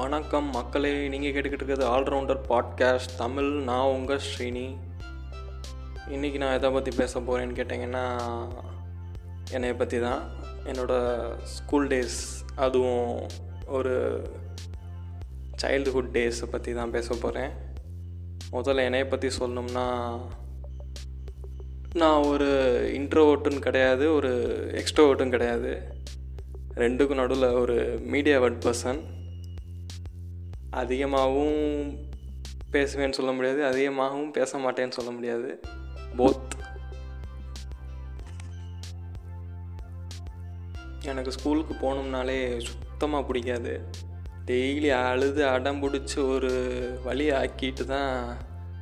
வணக்கம் மக்களே நீங்கள் கேட்டுக்கிட்டு இருக்கிறது ஆல்ரவுண்டர் பாட்காஸ்ட் தமிழ் நான் உங்கள் ஸ்ரீனி. இன்றைக்கி நான் எதை பற்றி பேச போகிறேன்னு கேட்டிங்கன்னா என்னை பற்றி தான் என்னோடய ஸ்கூல் டேஸ் அதுவும் ஒரு சைல்டுஹுட் டேஸை பற்றி தான் பேச போகிறேன் முதல்ல என்னையை பற்றி சொல்லணும்னா நான் ஒரு இன்ட்ரோவோட்டுன்னு கிடையாது ஒரு எக்ஸ்ட்ரோவோட்டும் கிடையாது. ரெண்டுக்கும் நடுவில் ஒரு மீடியா வட் பர்சன் அதிகமாகவும் பேசுவேன்னு சொல்ல முடியாது அதிகமாகவும் பேச மாட்டேன்னு சொல்ல முடியாது. போத் எனக்கு ஸ்கூலுக்கு போகணும்னாலே சுத்தமாக பிடிக்காது. டெய்லி அழுது அடம் பிடிச்சி ஒரு வழி ஆக்கிட்டு தான்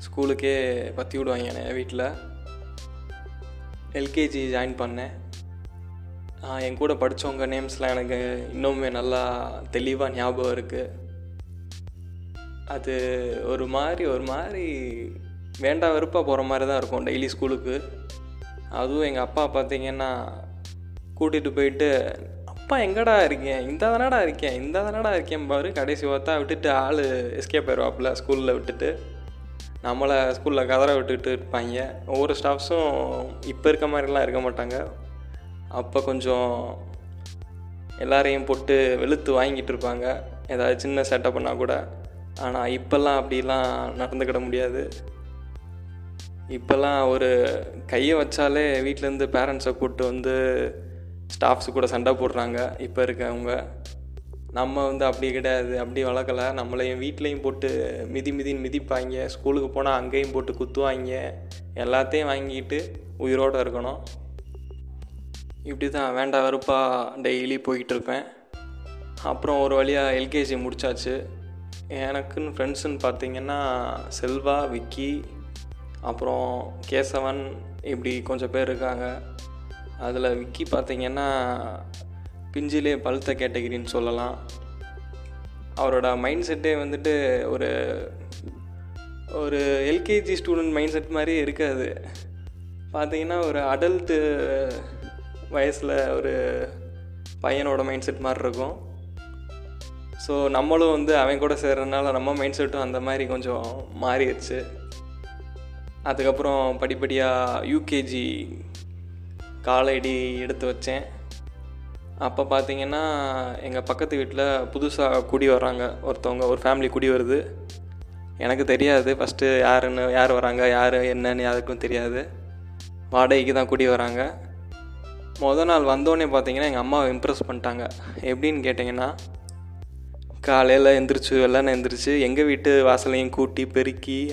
ஸ்கூலுக்கே பற்றி விடுவாங்க என்னை வீட்டில். எல்கேஜி ஜாயின் பண்ணேன். என் கூட படித்தவங்க நேம்ஸ்லாம் எனக்கு இன்னுமே நல்லா தெளிவாக ஞாபகம் இருக்குது அது ஒரு மாதிரி ஒரு மாதிரி வேண்டாம் வெறுப்பாக போகிற மாதிரி தான் இருக்கும் டெய்லி ஸ்கூலுக்கு அதுவும் எங்கள் அப்பா பார்த்தீங்கன்னா கூட்டிகிட்டு போயிட்டு அப்பா எங்கடா இருக்கேன் இந்த தானடா இருக்கேன் இந்த தானடா இருக்கேன் பாரு. கடைசி பார்த்தா விட்டுட்டு ஆள் எஸ்கேப் ஆயிடுவாப்புல ஸ்கூலில் விட்டுட்டு. நம்மளை ஸ்கூலில் கதற விட்டுட்டு இருப்பாங்க. ஒவ்வொரு ஸ்டாஃப்ஸும் இப்போ இருக்க மாதிரிலாம் இருக்க மாட்டாங்க. அப்போ கொஞ்சம் எல்லாரையும் போட்டு வெளுத்து வாங்கிட்டு இருப்பாங்க. ஏதாவது சின்ன செட்டப் பண்ணால் கூட ஆனால் இப்போல்லாம் அப்படிலாம் நடந்துக்கிட முடியாது. இப்போல்லாம் ஒரு கையை வச்சாலே வீட்டிலேருந்து பேரண்ட்ஸை கூப்பிட்டு வந்து ஸ்டாஃப்ஸு கூட சண்டை போடுறாங்க இப்போ இருக்கவங்க. நம்ம வந்து அப்படி கிடையாது அப்படி வளர்க்கலை. நம்மளையும் வீட்லேயும் போட்டு மிதி மிதின்னு மிதிப்பாங்க. ஸ்கூலுக்கு போனால் அங்கேயும் போட்டு குத்துவாங்க. எல்லாத்தையும் வாங்கிட்டு உயிரோடு இருக்கணும். இப்படி தான் வேண்டாம் வெறுப்பாக டெய்லி போய்கிட்டு இருப்பேன். அப்புறம் ஒரு வழியாக எல்கேஜி முடித்தாச்சு எனக்குன்னு ஃப்ரெண்ட்ஸுன்னு பார்த்தீங்கன்னா செல்வா விக்கி அப்புறம் கேசவன் இப்படி கொஞ்சம் பேர் இருக்காங்க. அதில் விக்கி பார்த்திங்கன்னா பிஞ்சிலே பழுத்த கேட்டகிரின்னு சொல்லலாம். அவரோட மைண்ட் செட்டே வந்துட்டு ஒரு ஒரு எல்கேஜி ஸ்டூடெண்ட் மைண்ட் செட் மாதிரி இருக்காது. பார்த்தீங்கன்னா ஒரு அடல்ட்டு வயசில் ஒரு பையனோட மைண்ட் செட் மாதிரி இருக்கும். ஸோ நம்மளும் வந்து அவன் கூட சேர்றதுனால நம்ம மைண்ட் செட்டும் அந்த மாதிரி கொஞ்சம் மாறிடுச்சு. அதுக்கப்புறம் படிப்படியாக யூகேஜி காலடி எடுத்து வச்சேன். அப்போ பார்த்தீங்கன்னா எங்கள் பக்கத்து வீட்டில் புதுசாக குடி வர்றாங்க ஒருத்தவங்க ஒரு ஃபேமிலி குடி வருது. எனக்கு தெரியாது ஃபஸ்ட்டு யாருன்னு யார் வராங்க யார் என்னன்னு யாருக்கும் தெரியாது. வாடகைக்கு தான் குடி வராங்க. மொதல் நாள் வந்தோடனே பார்த்தீங்கன்னா எங்கள் அம்மாவை இம்ப்ரெஸ் பண்ணிட்டாங்க. எப்படின்னு கேட்டிங்கன்னா காலையில் எந்திரிச்சு வெள்ளனை எந்திரிச்சு எங்கள் வீட்டு வாசலையும் கூட்டி பெருக்கி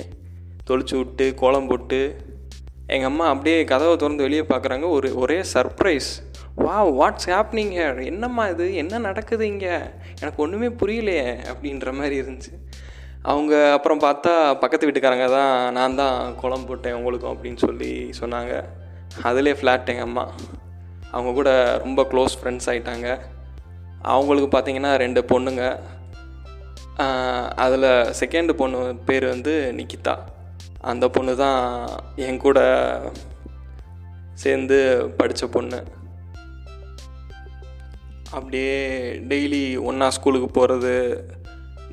தொளிச்சு விட்டு கோலம் போட்டு எங்கள் அம்மா அப்படியே கதவை திறந்து வெளியே பார்க்குறாங்க ஒரு ஒரே சர்ப்ரைஸ் வா வாட்ஸ் ஹேப்னிங் ஹேர் என்னம்மா இது? என்ன நடக்குது இங்கே? எனக்கு ஒன்றுமே புரியலையே அப்படின்ற மாதிரி இருந்துச்சு. அவங்க அப்புறம் பார்த்தா பக்கத்து வீட்டுக்காரங்க தான் நான் தான் குளம் போட்டேன் உங்களுக்கும் அப்படின்னு சொல்லி சொன்னாங்க. அதிலே ஃப்ளாட் எங்கள் அம்மா. அவங்க கூட ரொம்ப க்ளோஸ் ஃப்ரெண்ட்ஸ் ஆகிட்டாங்க அவங்களுக்கு பார்த்தீங்கன்னா ரெண்டு பொண்ணுங்க. அதில் செகண்டு பொண்ணு பேர் வந்து நிக்கிதா. அந்த பொண்ணு தான் என் கூட சேர்ந்து படித்த பொண்ணு. அப்படியே டெய்லி ஒன்றா ஸ்கூலுக்கு போகிறது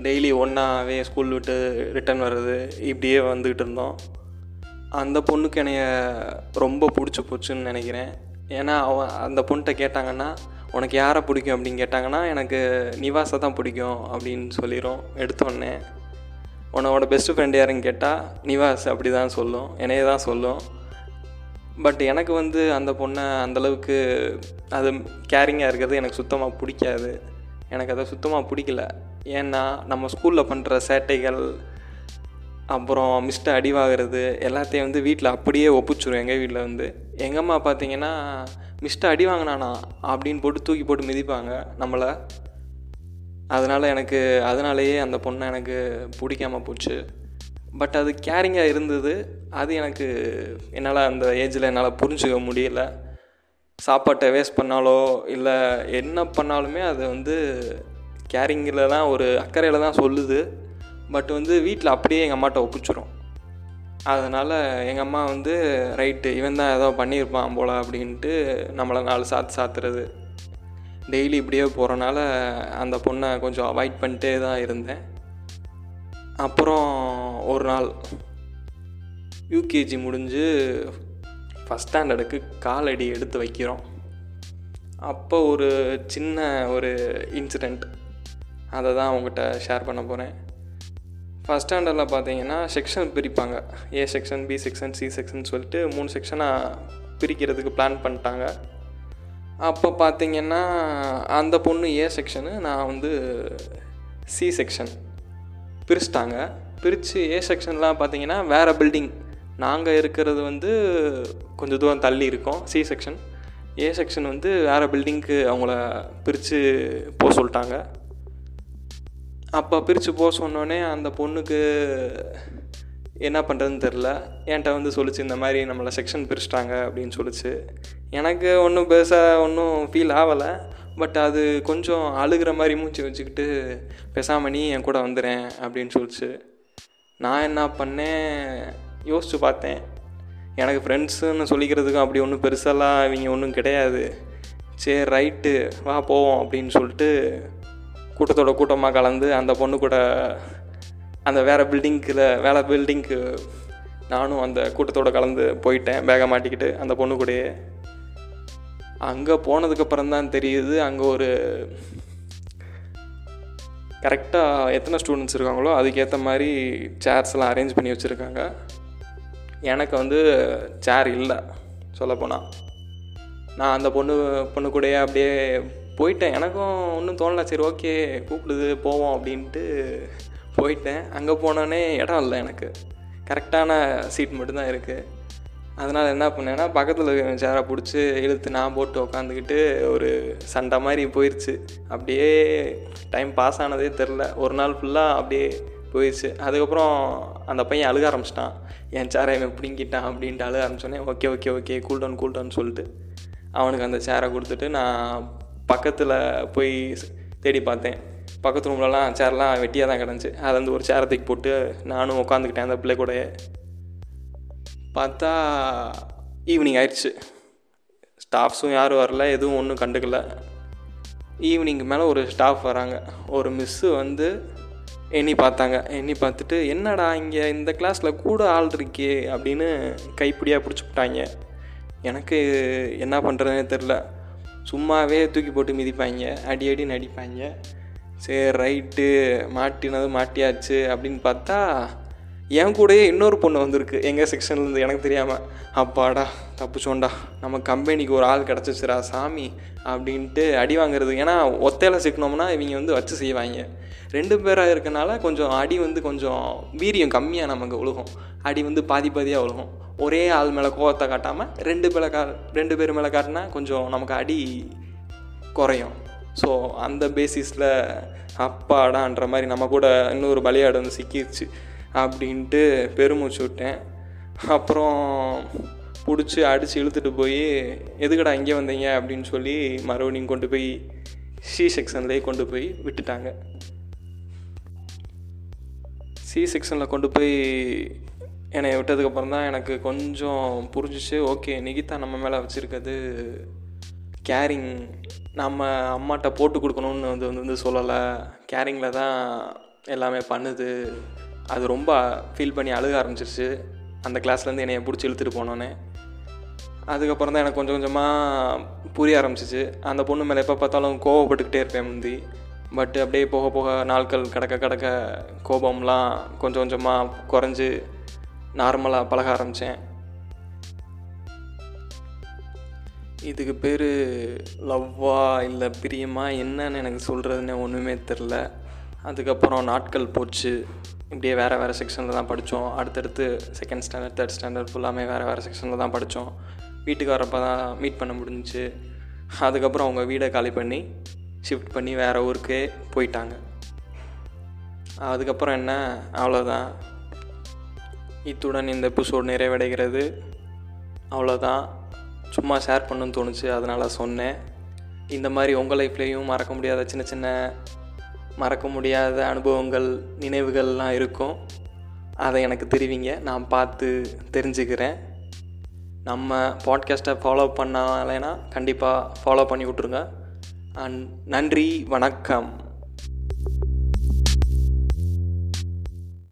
டெய்லி ஒன்றாவே ஸ்கூல் விட்டு ரிட்டன் வர்றது இப்படியே வந்துக்கிட்டு இருந்தோம். அந்த பொண்ணுக்கு என்னைய ரொம்ப பிடிச்சி போச்சுன்னு நினைக்கிறேன். ஏன்னா அவன் அந்த பொண்ணிட்ட கேட்டாங்கன்னா உனக்கு யாரை பிடிக்கும் அப்படின்னு கேட்டாங்கன்னா எனக்கு நிவாஸை தான் பிடிக்கும் அப்படின்னு சொல்லிடும் எடுத்தோடனே. உன்னோட பெஸ்ட்டு ஃப்ரெண்ட் யாருன்னு கேட்டால் நிவாஸ் அப்படி தான் சொல்லும் என்னையே தான் சொல்லும். பட் எனக்கு வந்து அந்த பொண்ணை அந்தளவுக்கு அது கேரிங்காக இருக்கிறது எனக்கு சுத்தமாக பிடிக்காது. எனக்கு அதை சுத்தமாக பிடிக்கல. ஏன்னா நம்ம ஸ்கூலில் பண்ணுற சேட்டைகள் அப்புறம் மிஸ்ட்டை அடி வாங்குறது எல்லாத்தையும் வந்து வீட்டில் அப்படியே ஒப்பிச்சிரும் எங்கள் வீட்டில் வந்து. எங்கள் அம்மா பார்த்தீங்கன்னா மிஸ்ட்டை அடி வாங்கினானா அப்படின்னு போட்டு தூக்கி போட்டு மிதிப்பாங்க நம்மளை. அதனால் எனக்கு அதனாலேயே அந்த பொண்ணை எனக்கு பிடிக்காமல் போச்சு. பட் அது கேரிங்காக இருந்தது. அது எனக்கு என்னால் அந்த ஏஜில் என்னால் புரிஞ்சுக்க முடியல. சாப்பாட்டை வேஸ்ட் பண்ணாலோ இல்லை என்ன பண்ணாலுமே அது வந்து கேரிங்கில் தான் ஒரு அக்கறையில் தான் சொல்லுது. பட் வந்து வீட்டில் அப்படியே எங்கள் அம்மாட்ட ஒப்பிச்சிரும். அதனால் எங்கள் அம்மா வந்து ரைட்டு இவன் தான் ஏதோ பண்ணியிருப்பான் போல் அப்படின்ட்டு நம்மளை நாலு சாத்து சாத்துறது. டெய்லி இப்படியே போகிறனால அந்த பொண்ணை கொஞ்சம் அவாய்ட் பண்ணிட்டே தான் இருந்தேன். அப்புறம் ஒரு நாள் யூகேஜி முடிஞ்சு ஃபஸ்ட் ஸ்டாண்டர்டுக்கு காலடி எடுத்து வைக்கிறோம். அப்போ ஒரு சின்ன ஒரு இன்சிடெண்ட் அதை தான் அவங்ககிட்ட ஷேர் பண்ண போகிறேன் ஃபஸ்ட் ஸ்டாண்டர்டில் பார்த்தீங்கன்னா செக்ஷன் பிரிப்பாங்க. A section B section C section சொல்லிட்டு மூணு செக்ஷனாக பிரிக்கிறதுக்கு பிளான் பண்ணிட்டாங்க. அப்போ பார்த்தீங்கன்னா அந்த பொண்ணு ஏ செக்ஷனு நான் வந்து சி செக்ஷன் பிரிச்சிட்டாங்க. பிரித்து ஏ செக்ஷன்லாம் பார்த்தீங்கன்னா வேறு பில்டிங் நாங்கள் இருக்கிறது வந்து கொஞ்சம் தூரம் தள்ளி இருக்கோம். சி செக்ஷன் ஏ செக்ஷன் வந்து வேறு பில்டிங்க்கு அவங்கள பிரித்து போக சொல்லிட்டாங்க. அப்போ பிரித்து போக சொன்னோடனே அந்த பொண்ணுக்கு என்ன பண்ணுறதுன்னு தெரில என்கிட்ட வந்து சொல்லிச்சு இந்த மாதிரி நம்மளை செக்ஷன் பிரிச்சிட்டாங்க அப்படின்னு சொல்லிச்சு. எனக்கு ஒன்றும் பெருசாக ஒன்றும் ஃபீல் ஆகலை. பட் அது கொஞ்சம் அழுகிற மாதிரி மூச்சு வச்சுக்கிட்டு பேசாமல் நீ என் கூட வந்துடுறேன் அப்படின்னு சொல்லிச்சு. நான் என்ன பண்ணேன்? யோசித்து பார்த்தேன். எனக்கு ஃப்ரெண்ட்ஸுன்னு சொல்லிக்கிறதுக்கும் அப்படி ஒன்றும் பெருசாலாம் இவங்க ஒன்றும் கிடையாது. சரி ரைட்டு வா போவோம் அப்படின்னு சொல்லிட்டு கூட்டத்தோட கூட்டமாக கலந்து அந்த பொண்ணு கூட அந்த வேறு பில்டிங்கில் வேலை பில்டிங்க்கு நானும் அந்த கூட்டத்தோடு கலந்து போயிட்டேன். பேகை மாட்டிக்கிட்டு அந்த பொண்ணு கூடயே. அங்கே போனதுக்கப்புறம் தான் தெரியுது அங்கே ஒரு கரெக்டாக எத்தனை ஸ்டூடெண்ட்ஸ் இருக்காங்களோ அதுக்கேற்ற மாதிரி சேர்ஸ்லாம் அரேஞ்ச் பண்ணி வச்சுருக்காங்க. எனக்கு வந்து சேர் இல்லை சொல்லப்போனால் நான் அந்த பொண்ணு பொண்ணு கூடயே அப்படியே போயிட்டேன். எனக்கும் ஒன்றும் தோணலை. சரி ஓகே கூப்பிடுது போவோம் அப்படின்ட்டு போயிட்டேன். அங்கே போனோடனே இடம் இல்லை எனக்கு. கரெக்டான சீட் மட்டும்தான் இருக்குது அதனால் என்ன பண்ணேன்னா பக்கத்தில் இருக்கிற சேரை பிடிச்சி இழுத்து நான் போட்டு உக்காந்துக்கிட்டு ஒரு சண்டை மாதிரி போயிடுச்சு அப்படியே டைம் பாஸ் ஆனதே தெரில. ஒரு நாள் ஃபுல்லாக அப்படியே போயிடுச்சு அதுக்கப்புறம் அந்த பையன் அழுக ஆரம்பிச்சிட்டான். என் சேரை இவன் பிடிங்கிட்டான் அப்படின்ட்டு அழுக ஆரம்பிச்சோன்னே okay okay okay cool down cool down சொல்லிட்டு அவனுக்கு அந்த சேரை கொடுத்துட்டு நான் பக்கத்தில் போய் தேடி பார்த்தேன். பக்கத்து ரூம்லலாம் சேர்லாம் வெட்டியாக தான் கிடந்துச்சு. அதை வந்து ஒரு சேரை தூக்கி போட்டு நானும் உட்காந்துக்கிட்டேன் அந்த பிள்ளை கூடயே பார்த்தா ஈவினிங் ஆயிடுச்சு. ஸ்டாஃப்ஸும் யாரும் வரல எதுவும் ஒன்றும் கண்டுக்கல. ஈவினிங்க்கு மேலே ஒரு ஸ்டாஃப் வராங்க. ஒரு மிஸ்ஸு வந்து எண்ணி பார்த்தாங்க. எண்ணி பார்த்துட்டு என்னடா இங்கே இந்த கிளாஸில் கூட ஆள் இருக்கே அப்படின்னு கைப்பிடியாக பிடிச்சி விட்டாங்க. எனக்கு என்ன பண்ணுறதுனே தெரில சும்மாவே தூக்கி போட்டு மிதிப்பாங்க அடி அடி நடிப்பாங்க சரி ரைட்டு மாட்டினது மாட்டியாச்சு அப்படின்னு பார்த்தா என் கூடயே இன்னொரு பொண்ணு வந்திருக்கு. எங்கள் செக்ஷன்லேருந்து எனக்கு தெரியாமல் அப்பாடா தப்புச்சோண்டா. நம்ம கம்பெனிக்கு ஒரு ஆள் கிடச்சிச்சுரா சாமி அப்படின்ட்டு அடி வாங்குறது. ஏன்னா ஒத்தையில் சிக்கணும்னா இவங்க வந்து வச்சு செய்வாங்க. ரெண்டு பேராக இருக்கனால கொஞ்சம் அடி வந்து கொஞ்சம் வீரியம் கம்மியாக நமக்கு உழுகும். அடி வந்து பாதி பாதியாக உழுகும். ஒரே ஆள் மேலே கோவத்தை காட்டாமல் ரெண்டு பேரை கா ரெண்டு பேர் மேலே காட்டினா கொஞ்சம் நமக்கு அடி குறையும். ஸோ அந்த பேசிஸில் அப்பாடான்ற மாதிரி நம்ம கூட இன்னொரு பலியாடு வந்து சிக்கிடுச்சு அப்படின்ட்டு பெருமூச்சு விட்டேன். அப்புறம் பிடிச்சி அடித்து இழுத்துட்டு போய் எதுக்கடா இங்கே வந்தீங்க? அப்படின்னு சொல்லி மறுபடியும் கொண்டு போய் சி செக்ஷன்லேயே கொண்டு போய் விட்டுட்டாங்க. சி செக்ஷனில் கொண்டு போய் என்னை விட்டதுக்கப்புறம் தான் எனக்கு கொஞ்சம் புரிஞ்சிச்சு ஓகே நிகிதா நம்ம மேலே வச்சுருக்கிறது கேரிங் நம்ம அம்மாட்ட போட்டு கொடுக்கணுன்னு வந்து வந்து சொல்லலை. கேரிங்கில் தான் எல்லாமே பண்ணுது. அது ரொம்ப ஃபீல் பண்ணி அழுக ஆரம்பிச்சிருச்சு. அந்த கிளாஸ்லேருந்து என்னை பிடிச்சி இழுத்துட்டு போனோன்னே அதுக்கப்புறம் தான் எனக்கு கொஞ்சம் கொஞ்சமாக புரிய ஆரம்பிச்சிச்சு. அந்த பொண்ணு மேலே எப்போ பார்த்தாலும் கோவப்பட்டுக்கிட்டே இருப்பேன் முந்தி. பட் அப்படியே போக போக நாட்கள் கடக்க கடக்க கோபம்லாம் கொஞ்சம் கொஞ்சமாக குறைஞ்சி நார்மலாக பழக ஆரம்பித்தேன் இதுக்கு பேர் லவ்வா இல்லை பிரியமா என்னன்னு எனக்கு சொல்கிறதுன்னு ஒன்றுமே தெரில அதுக்கப்புறம் நாட்கள் போச்சு. இப்படியே வேறு வேறு செக்ஷனில் தான் படித்தோம் அடுத்தடுத்து செகண்ட் ஸ்டாண்டர்ட் தேர்ட் ஸ்டாண்டர்ட் ஃபுல்லாமே வேறு வேறு செக்ஷனில் தான் படித்தோம் வீட்டுக்கு வரப்போ தான் மீட் பண்ண முடிஞ்சிச்சு. அதுக்கப்புறம் அவங்க வீடை காலி பண்ணி ஷிஃப்ட் பண்ணி வேறு ஊருக்கு போயிட்டாங்க. அதுக்கப்புறம் என்ன? அவ்வளோதான் இத்துடன் இந்த எபிசோடு நிறைவடைகிறது. அவ்வளோதான் சும்மா ஷேர் பண்ணணும்னு தோணுச்சு அதனால் சொன்னேன். இந்த மாதிரி உங்கள் லைஃப்லேயும் மறக்க முடியாத சின்ன சின்ன மறக்க முடியாத அனுபவங்கள் நினைவுகள்லாம் இருக்கும். அதை எனக்கு தெரிவிங்க. நான் பார்த்து தெரிஞ்சுக்கிறேன். நம்ம பாட்காஸ்ட்டை ஃபாலோ பண்ணலைன்னா கண்டிப்பாக ஃபாலோ பண்ணி விட்ருங்க அண்ட் நன்றி வணக்கம்.